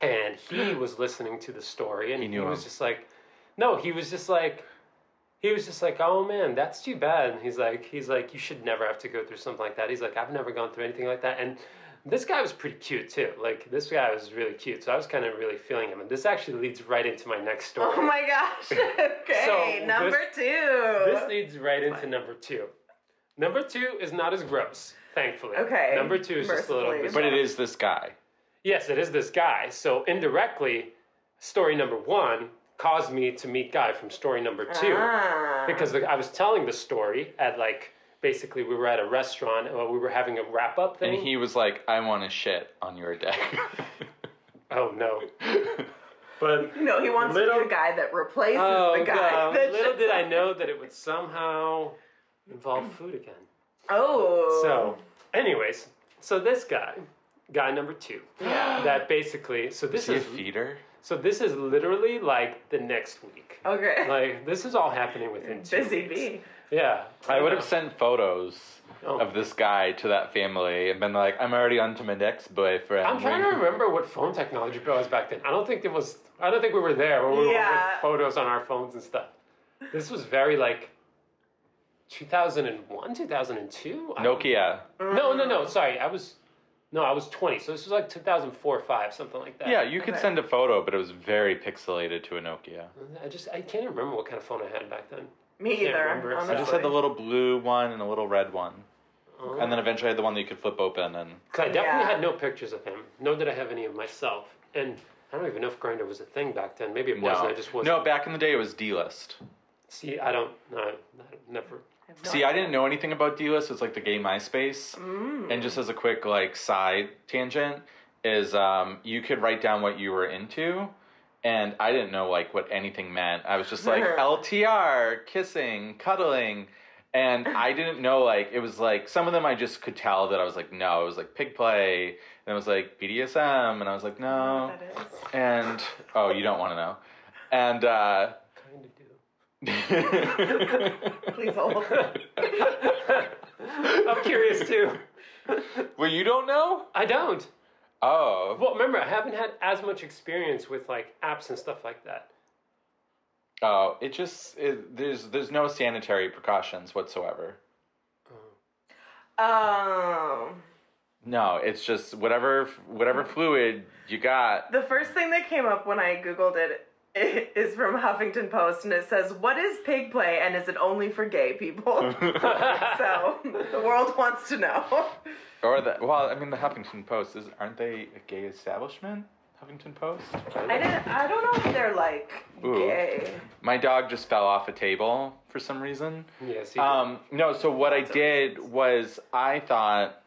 and he was listening to the story, and He he, was him. just like, no, he was just like, he was just like, oh man, that's too bad. And he's like, he's like, you should never have to go through something like that. He's like, I've never gone through anything like that, and this guy was pretty cute too. Like this guy was really cute, so I was kind of really feeling him. And this actually leads right into my next story. Oh my gosh. okay. So, number this- two. This leads right into number two. Number two is not as gross, thankfully. Okay, Number two is just a little mercifully. bizarre. But it is this guy. Yes, it is this guy. So indirectly, story number one caused me to meet Guy from story number two. Ah. Because the, I was telling the story at like, basically, we were at a restaurant, uh, we were having a wrap up thing. And he was like, I want to shit on your deck. oh no. But No, he wants to Little- be the guy that replaces Oh, the guy. God. that Little shits did I know that it would somehow involve food again. Oh. So, anyways, so this guy, guy number two, Yeah. that basically, so this is he a is feeder? so this is literally like the next week. Okay. Like this is all happening within two Busy weeks. bee. Yeah, I would know. have sent photos Oh. of this guy to that family and been like, I'm already on to my next boyfriend. I'm trying to remember what phone technology was back then. I don't think it was. I don't think we were there when we were Yeah. with photos on our phones and stuff. This was very like 2001, 2002. Nokia. No, no, no. Sorry, I was. No, I was 20. So this was like 2004, five, something like that. Yeah, you could Okay. send a photo, but it was very pixelated to a Nokia. I just I can't remember what kind of phone I had back then. Me Can't either. remember. I I just had the little blue one and a little red one. Oh. And then eventually I had the one that you could flip open and 'Cause I definitely Yeah. had no pictures of him. Nor did I have any of myself. And I don't even know if Grindr was a thing back then. Maybe it was. no. I just wasn't. No, back in the day it was D-list. See, I don't. No, I never. No See, I didn't know anything about D-list. It's like the gay MySpace. Mm. And just as a quick like side tangent is um, you could write down what you were into and I didn't know like what anything meant. I was just like LTR, kissing, cuddling, and I didn't know like it was like some of them I just could tell that I was like no, it was like pig play, and it was like BDSM, and I was like no, That is. and oh you don't want to know, and uh, Kind of do. Please hold. I'm curious too. well you don't know. I don't. Oh, Well, remember, I haven't had as much experience with like apps and stuff like that. oh, it just it, there's there's no sanitary precautions whatsoever. Oh. No, it's just whatever whatever fluid you got. The first thing that came up when I googled it i- is from Huffington Post, and it says, "What is pig play, and is it only for gay people?" so the world wants to know. Or the well, I mean the Huffington Post is aren't they a gay establishment? Huffington Post. I didn't. I don't know if they're like Ooh. gay. My dog just fell off a table for some reason. Yes. he- Um, no, so what I Lots of did reasons. was I thought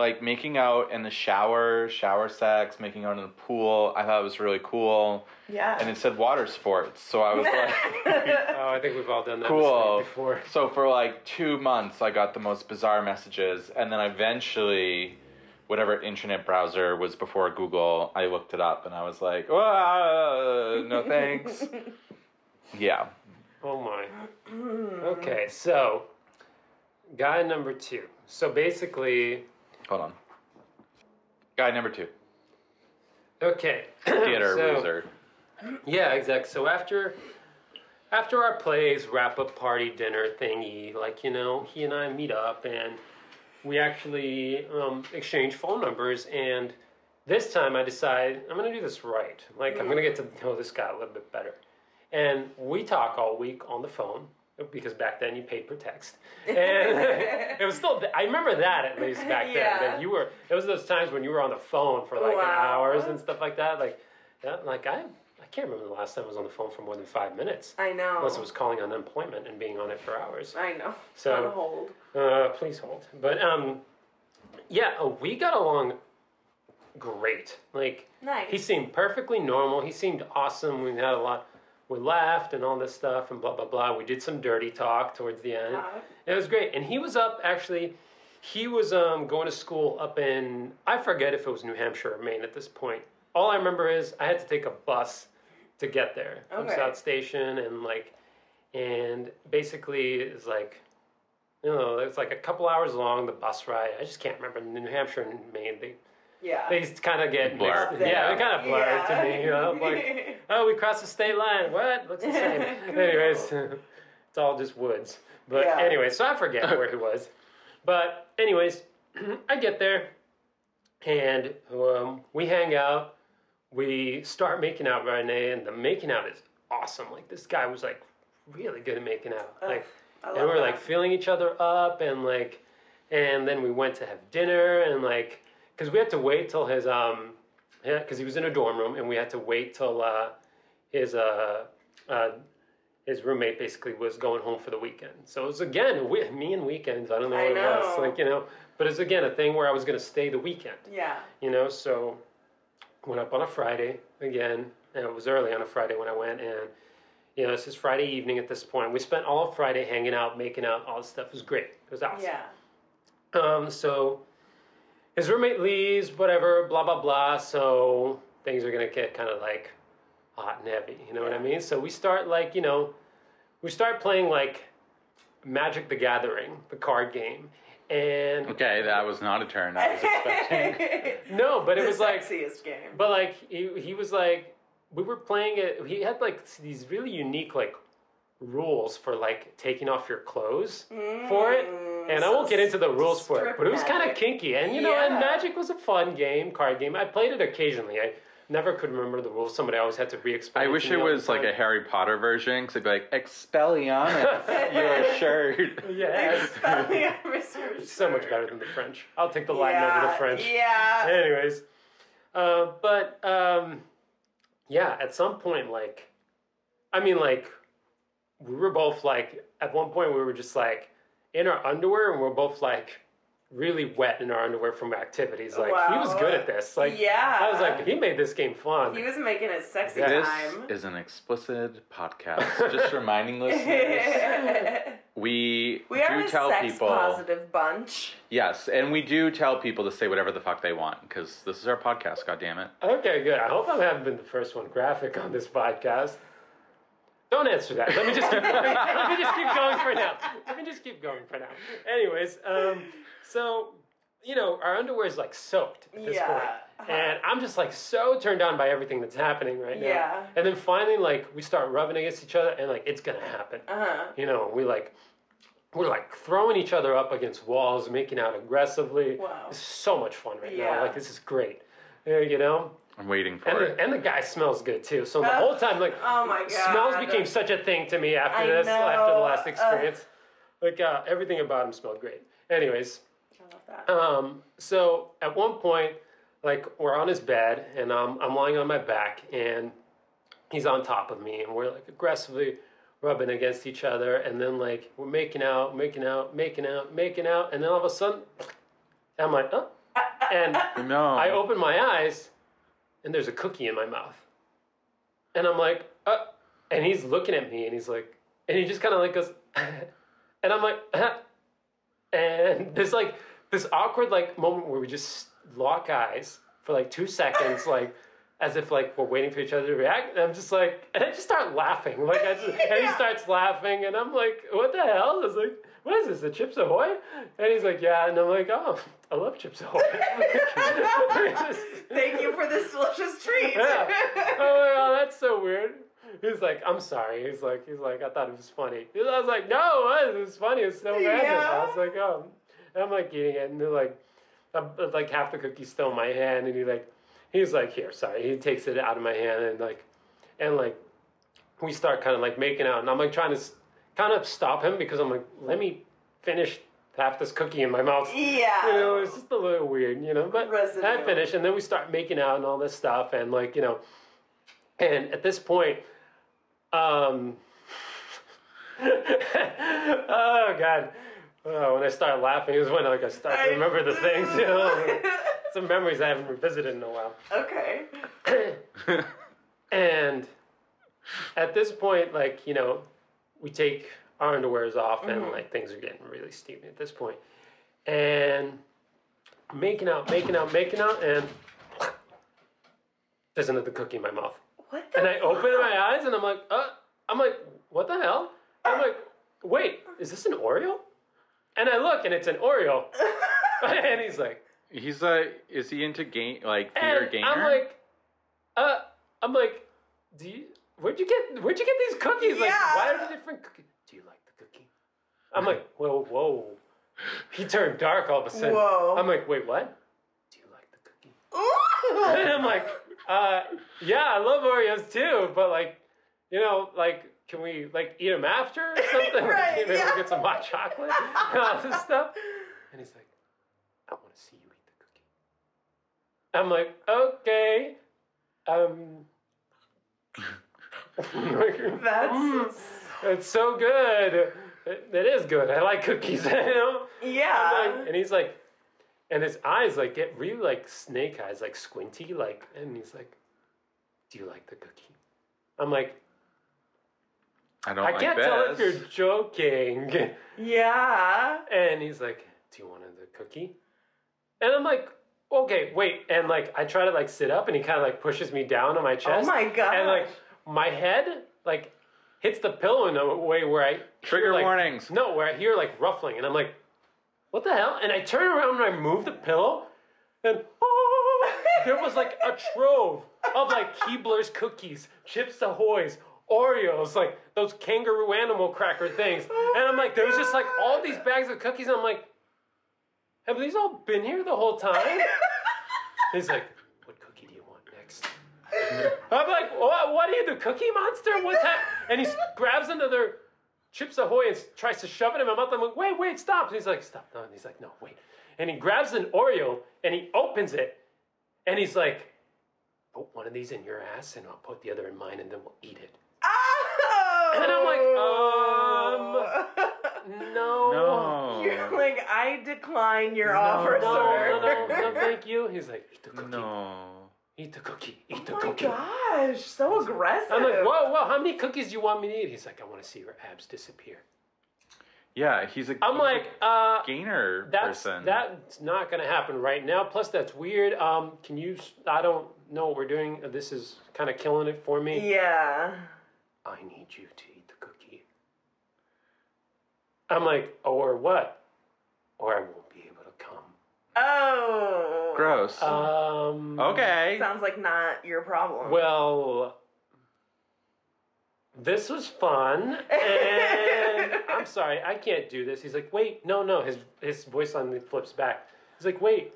like making out in the shower, shower sex, making out in the pool, I thought it was really cool. Yeah. And it said water sports. So I was like oh, I think we've all done that cool. before. So for like two months, I got the most bizarre messages, and then eventually, whatever internet browser was before Google, I looked it up, and I was like, "Ah, no thanks. yeah. Oh my. Okay, so guy number two. So basically, Hold on. Guy number two, okay. theater so, loser. Yeah, exactly. So after after our plays, wrap up party dinner thingy, like you know, he and I meet up and we actually um, exchange phone numbers. And this time, I decide I'm going to do this right. Like I'm going to get to know this guy a little bit better. And we talk all week on the phone because back then you paid per text, and it was still. I remember that at least back then. Yeah. That you were. It was those times when you were on the phone for like Wow. hours and stuff like that. Like, that, like I. I can't remember the last time I was on the phone for more than five minutes. I know. Unless it was calling on unemployment and being on it for hours. I know. So- on hold. Uh, please hold. But um, yeah, uh, we got along great. Like Nice. he seemed perfectly normal. He seemed awesome. We had a lot. We laughed and all this stuff and blah blah blah. We did some dirty talk towards the end. Hot. It was great. And he was up actually. He was um, going to school up in I forget if it was New Hampshire or Maine at this point. All I remember is I had to take a bus to get there from Okay. South Station and like and basically it's like you know it's like a couple hours long the bus ride. I just can't remember New Hampshire and Maine. They Yeah. they kind of get blurred. mixed. Yeah, they kind of blur Yeah. to me. You know, like oh we crossed the state line. What? Looks the same. Anyways, it's all just woods. But Yeah. anyway, so I forget where he was. But anyways, I get there, and um, we hang out. We start making out right now, and the making out is awesome. Like this guy was like really good at making out. Like, and we we're like that. filling each other up, and like, and then we went to have dinner, and like, because we had to wait till his um, yeah, because he was in a dorm room, and we had to wait till uh, his uh, uh, his roommate basically was going home for the weekend. So it was again we- me and weekends. I don't know what it was like, you know, but it's again a thing where I was going to stay the weekend, Yeah. you know. So went up on a Friday again, and it was early on a Friday when I went, and you know this is Friday evening at this point. We spent all of Friday hanging out, making out, all this stuff. It was great. It was awesome. Yeah. Um, so his roommate leaves, whatever, blah blah blah. So things are gonna get kind of like hot and heavy. You know what I mean? So we start like you know, we start playing like Magic the Gathering, the card game, and Okay, that was not a turn I was expecting. no, but it the was like, sexiest game. but like he he was like we were playing it. He had like these really unique like rules for like taking off your clothes for it. And I Mm, won't get into the rules for it, but it was kind of kinky. And you know, and Magic was a fun game, card game. I played it occasionally. I never could remember the rules. Somebody always had to re-explain. I to wish it was like a. Harry Potter version, because it'd be like Expelliarmus, your shirt. yes. Expelliarmus so much better than the French. I'll take the Latin over the French. Yeah. Anyways, uh, but um, yeah, at some point, like, I mean, like, we were both like, at one point, we were just like in our underwear, and we are both like really wet in our underwear from activities. Like, he was good at this. Like, Yeah. I was like, he made this game fun. He was making it sexy This time. is an explicit podcast. Just reminding listeners, we, we are do a tell sex people positive bunch. yes, and we do tell people to say whatever the fuck they want because this is our podcast. God damn it! Okay, good. I hope I haven't been the first one graphic on this podcast. Don't answer that. Let me just keep going. Let me just keep going for now. Let me just keep going for now. Anyways, um, so you know, our underwear is like soaked at this Yeah, point. uh-huh. And I'm just like so turned on by everything that's happening right now. Yeah. And then finally, like, we start rubbing against each other, and like, it's gonna happen. Uh huh. You know, we like we're like throwing each other up against walls, making out aggressively. Wow. It's so much fun right Yeah. now. Like this is great. Uh, you know? I'm waiting for And it. the, and the guy smells good too. So the Uh, whole time, like, oh my God. smells became such a thing to me after I this, after the know. last Uh. experience. like, uh, everything about him smelled great. Anyways, I love that. um, so at one point, like, we're on his bed, and um, I'm lying on my back, and he's on top of me, and we're like aggressively rubbing against each other, and then like we're making out, making out, making out, making out, and then all of a sudden, I'm like, oh, and no. I open my eyes, and there's a cookie in my mouth. And I'm like, uh, and he's looking at me, and he's like, and he just kind of like goes, and I'm like, huh. and there's like this awkward like moment where we just lock eyes for like two seconds, like as if like we're waiting for each other to react. And I'm just like, and I just start laughing, like, I just, and he starts laughing, and I'm like, what the hell? I was like, what is this? The Chips Ahoy? And he's like, yeah, and I'm like, oh, I love Chips Ahoy. Thank you for this delicious treat. Yeah. Oh, well, that's so weird. He's like, I'm sorry. He's like, he's like, I thought it was funny. I was like, no, it was funny. It's so random. Yeah. I was like, oh, and I'm like eating it, and they're like, I'm, like half the cookie's still in my hand, and he like, he's like, here, sorry. He takes it out of my hand, and like, and like, we start kind of like making out, and I'm like trying to kind of stop him because I'm like, let me finish half this cookie in my mouth. yeah. You know, it's just a little weird, you know. But Residue. I finish, and then we start making out and all this stuff, and like you know, and at this point, um, oh god, oh, when I start laughing is when like I start to remember the things, you know. Some memories I haven't revisited in a while. okay. And at this point, like, you know, we take our underwears off and like things are getting really steamy at this point. And making out, making out, making out, and there's another cookie in my mouth. What the And I fuck? open my eyes and I'm like, uh, I'm like, what the hell? I'm like, wait, is this an Oreo? And I look and it's an Oreo. and he's like, He's like, is he into game like theater and gamer? I'm like, uh, I'm like, do you, where'd you get, where'd you get these cookies? Like, Yeah. why are they different cookies? Do you like the cookie? I'm like, whoa, whoa. He turned dark all of a sudden. Whoa. I'm like, wait, what? Do you like the cookie? Ooh. And I'm like, uh, yeah, I love Oreos too, but like, you know, like, can we like eat them after or something? Right, Like, maybe yeah. we'll get some hot chocolate and all this stuff. And he's like, I want to see you eat the cookie. I'm like, okay. Um, That's it's so good. It, it is good. I like cookies, you know. yeah. Like, and he's like, and his eyes like get really like snake eyes, like squinty, like, and he's like, "Do you like the cookie?" I'm like, I don't I like can't this. tell if you're joking. yeah. And he's like, "Do you want the cookie?" And I'm like, "Okay, wait." And like, I try to like sit up, and he kind of like pushes me down on my oh chest. Oh my god. And like, my head like hits the pillow in a way where I Trigger hear, like, warnings. No, where I hear like ruffling, and I'm like, "What the hell?" And I turn around and I move the pillow, and oh, there was like a trove of like Keebler's cookies, Chips Ahoy's, Oreos, like those kangaroo animal cracker things. And I'm like, there was just like all these bags of cookies, and I'm like, have these all been here the whole time? He's like, what cookie do you want next? I'm like, what, what are you, the cookie monster? What's that? And he grabs another Chips Ahoy and tries to shove it in my mouth. I'm like, wait, wait, stop. And he's like, stop. No. And he's like, no, wait. And he grabs an Oreo and he opens it and he's like, put one of these in your ass and I'll put the other in mine and then we'll eat it. Oh. And I'm like, um, No. No. You're like, I decline your No, offer, No, sir. no, no, no, thank you. He's like, eat the cookie. No. Eat the cookie. Eat the cookie. Oh my gosh, so aggressive. I'm like, whoa, whoa, how many cookies do you want me to eat? He's like, I want to see your abs disappear. Yeah, he's a. I'm he's a like, uh, gainer that's person. that's not gonna happen right now. Plus, that's weird. Um, can you? s- I don't know what we're doing. This is kind of killing it for me. Yeah. I need you to eat the cookie. I'm like, or what? Or I won't be able to come. Oh. gross. Um. okay. Sounds like not your problem. Well, this was fun, and I'm sorry, I can't do this. He's like, wait, no, no. His his voice suddenly flips back. He's like, wait,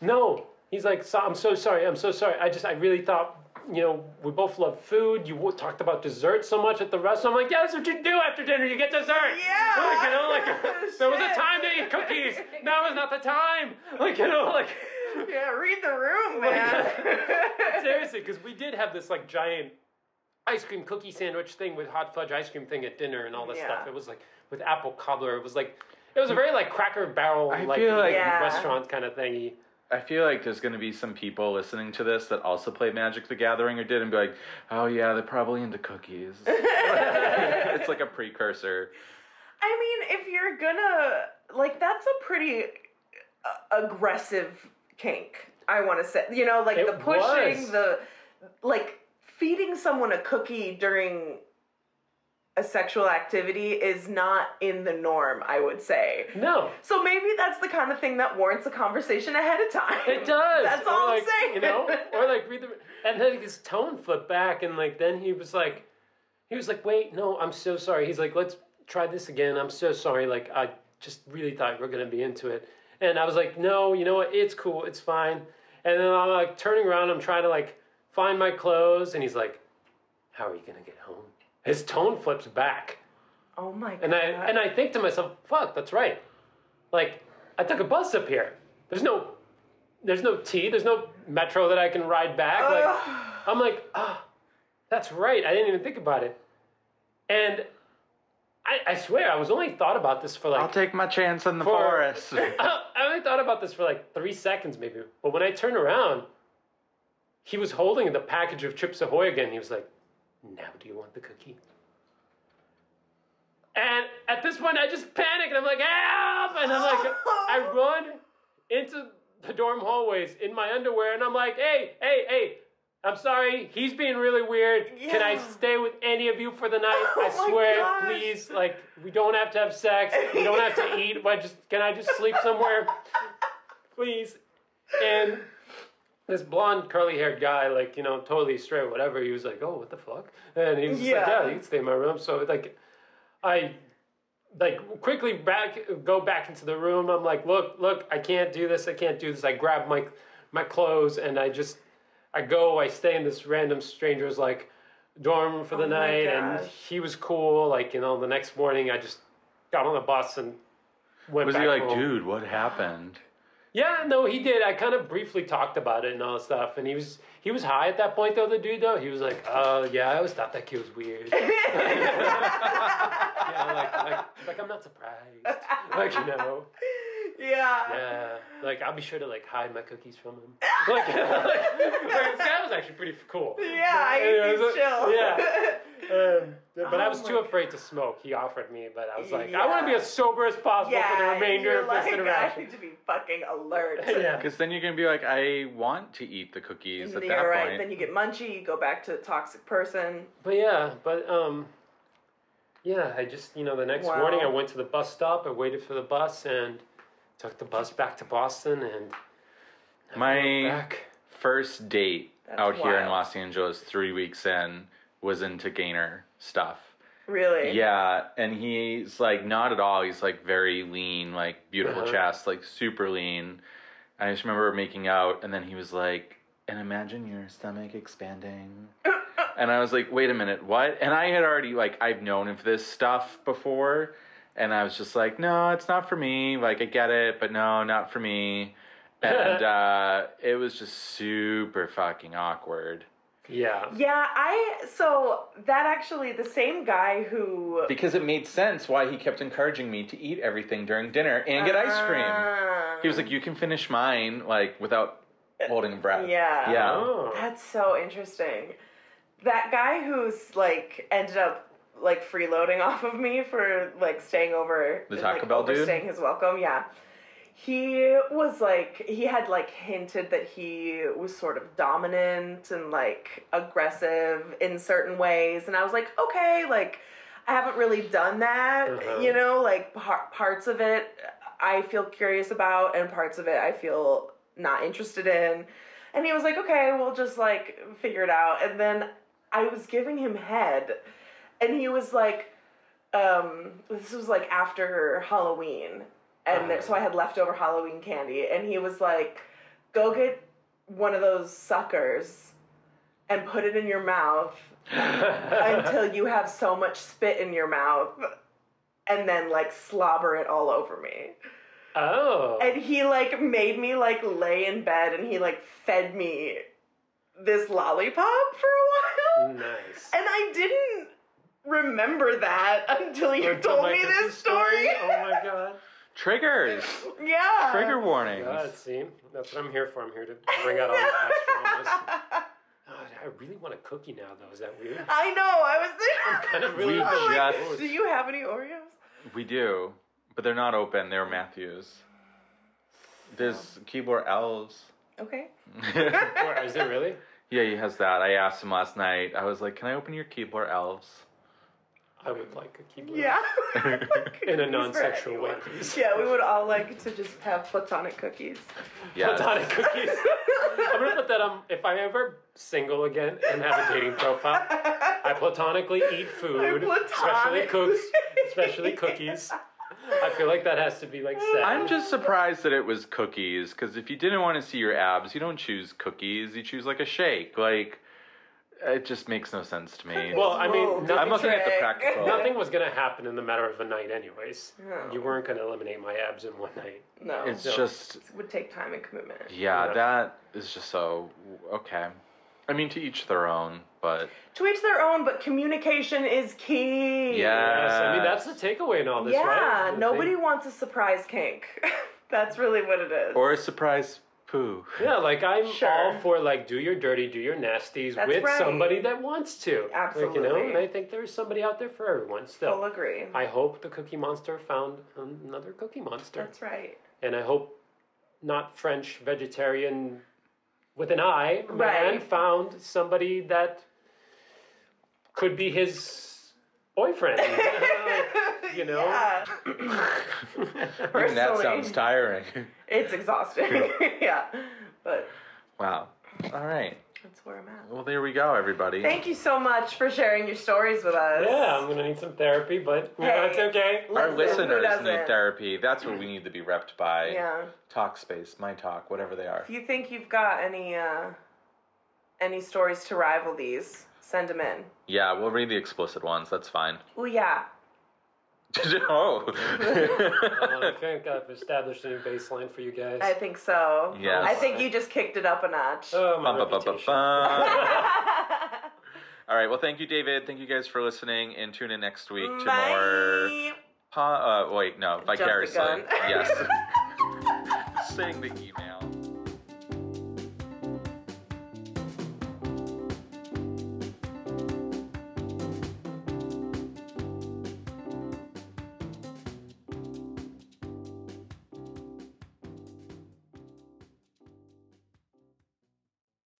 no. He's like, so, I'm so sorry. I'm so sorry. I just, I really thought, you know, we both love food. You talked about dessert so much at the restaurant. I'm like, yeah, that's what you do after dinner. You get dessert. Yeah. Like, you know, like oh, there was a time to eat cookies. Now is not the time. Like, you know, like. Yeah, read the room, man. Seriously, because we did have this like giant ice cream cookie sandwich thing with hot fudge ice cream thing at dinner and all this Yeah. stuff. It was like with apple cobbler. It was like it was a very like Cracker Barrel I like, like- Yeah. restaurant kind of thingy. I feel like there's going to be some people listening to this that also played Magic the Gathering or did and be like, oh yeah, they're probably into cookies. it's like a precursor. I mean, if you're gonna like, that's a pretty uh, aggressive kink. I want to say, you know, like It the pushing, was. the like feeding someone a cookie during a sexual activity is not in the norm. I would say. No, So maybe that's the kind of thing that warrants a conversation ahead of time. it does. That's Or, all like, I'm saying. You know, or like read the and then his tone flipped back and like then he was like, he was like, wait, no, I'm so sorry. He's like, let's try this again. I'm so sorry. Like I just really thought you were gonna be into it. And I was like, no, you know what? It's cool. It's fine. And then I'm like turning around. I'm trying to like find my clothes. And he's like, how are you gonna get home? His tone flips back. oh my god. And I and I think to myself, fuck, that's right. Like I took a bus up here. There's no there's no T, there's no metro that I can ride back. Like I'm like, ah, that's right. I didn't even think about it. And I, I swear I was only thought about this for like I'll take my chance in the For- forest. I only thought about this for like three seconds, maybe. But when I turned around, he was holding the package of Chips Ahoy again. He was like, "Now, do you want the cookie?" And at this point, I just panic and I'm like, "Help!" And I'm like, I run into the dorm hallways in my underwear, and I'm like, "Hey, hey, hey!" I'm sorry, he's being really weird. Can I stay with any of you for the night? Oh I swear, gosh. please. Like, we don't have to have sex. We don't have to eat. But just can I just sleep somewhere, please? And this blonde, curly-haired guy, like you know, totally straight, whatever. He was like, "Oh, what the fuck?" And he was just like, Yeah. "Yeah, you can stay in my room." So like, I like quickly back go back into the room. I'm like, "Look, look, I can't do this. I can't do this." I grab my my clothes and I just I go. I stay in this random stranger's like dorm for the Oh night, and he was cool. Like you know, the next morning I just got on the bus and went. Was back he like, home. dude, what happened? Yeah, no, he did. I kind of briefly talked about it and all that stuff, and he was he was high at that point though. The dude though, he was like, "Oh yeah, I always thought that kid was weird." yeah, like, like like I'm not surprised. Like you know, yeah. yeah, like I'll be sure to like hide my cookies from him. Like, like, this guy was actually pretty cool. Yeah, Yeah, he's so- chill. yeah. Um, but I Oh was my too God. afraid to smoke. He offered me, but I was like, I want to be as sober as possible yeah. for the remainder you're of like, this I need to be fucking alert. yeah. Because then you're going to be like, I want to eat the cookies at that right. point. Then you get munchy. You go back to the toxic person. But yeah, but um, yeah, I just you know the next Wow. morning I went to the bus stop. I waited for the bus and took the bus back to Boston and My- back. First date That's out here in. Los Angeles, three weeks in, was into Gainer stuff. Really? Yeah, and he's like not at all. He's like very lean, like beautiful Uh-huh. chest, like super lean. I just remember making out, and then he was like, "And imagine your stomach expanding." and I was like, "Wait a minute, what?" And I had already like I've known of this stuff before, and I was just like, "No, it's not for me. Like I get it, but no, not for me." And uh, it was just super fucking awkward Yeah. Yeah, I so that actually the same guy who because it made sense why he kept encouraging me to eat everything during dinner and get ice cream. He was like, "You can finish mine like without holding breath." Yeah. Yeah. Oh. That's so interesting. That guy who's like ended up like freeloading off of me for like staying over The like, Taco Bell dude? overstaying his welcome. Yeah. He was like he had like hinted that he was sort of dominant and like aggressive in certain ways and I was like, "Okay, like I haven't really done that, Uh-huh. you know, like par- parts of it I feel curious about and parts of it I feel not interested in." And he was like, okay, we'll just like figure it out. And then I was giving him head and he was like, um, this was like after Halloween, and there, so I had leftover Halloween candy, and he was like, go get one of those suckers and put it in your mouth until you have so much spit in your mouth, and then like slobber it all over me. oh. And he like made me like lay in bed, and he like fed me this lollipop for a while. nice. And I didn't remember that until you Until told me Christmas this story. Oh my god. Triggers. yeah. Trigger warnings. God, see, that's what I'm here for. I'm here to bring out all the past traumas. God, I really want a cookie now, though. Is that weird? I know. I was there. kind of really We want a just- cookie. Do you have any Oreos? We do, but they're not open. They're Matthews. There's oh. Keebler elves. Okay. Is it really? yeah, he has that. I asked him last night. I was like, "Can I open your Keebler elves?" I would like a keyboard. Yeah. In a non-sexual way, please. Yeah, we would all like to just have platonic cookies. Yeah. Platonic cookies. I'm gonna put that on. If I'm ever single again and have a dating profile, I platonically eat food, especially platonic. cooks, especially cookies. I feel like that has to be like sad. I'm just surprised that it was cookies because if you didn't want to see your abs, you don't choose cookies. You choose like a shake. Like it just makes no sense to me. Well, I mean, Whoa, nothing- I'm looking at the practical. Nothing was gonna happen in the matter of a night, anyways. No. You weren't gonna eliminate my abs in one night. No. It's No. just It would take time and commitment. yeah, Yeah. that is just so okay. I mean, to each their own, but To each their own, but communication is key. Yeah. Yes, I mean that's the takeaway in all this, Yeah, right? Nobody thing- wants a surprise kink. That's really what it is. or a surprise poo. Yeah, like I'm Sure. all for like do your dirty, do your nasties That's with right. somebody that wants to. Like, you know, Absolutely. and I think there's somebody out there for everyone still. Full agree. I hope the Cookie Monster found another Cookie Monster. That's right. And I hope not French vegetarian with an eye man Right. found somebody that could be his boyfriend. you know? Yeah. Even that sounds tiring. It's exhausting. yeah. But wow. All right. that's where I'm at. Well, there we go, everybody. Thank you so much for sharing your stories with us. Yeah, I'm gonna need some therapy, but you know, Hey. it's okay. Our Listen, who listeners need doesn't? therapy. That's what we need to be repped by. Yeah. Talkspace, my talk, whatever they are. If you think you've got any uh any stories to rival these, send them in. Yeah, we'll read the explicit ones. That's fine. Oh yeah. oh. Uh, I think I've established a new baseline for you guys. I think so. Yes. I think you just kicked it up a notch. Oh, my Bum, bum, bum, bum, bum. All right. Well, thank you, David. Thank you guys for listening, and tune in next week to more. Bye. Pa- uh, wait, no, the vicariously. gun. yes. Saying the email.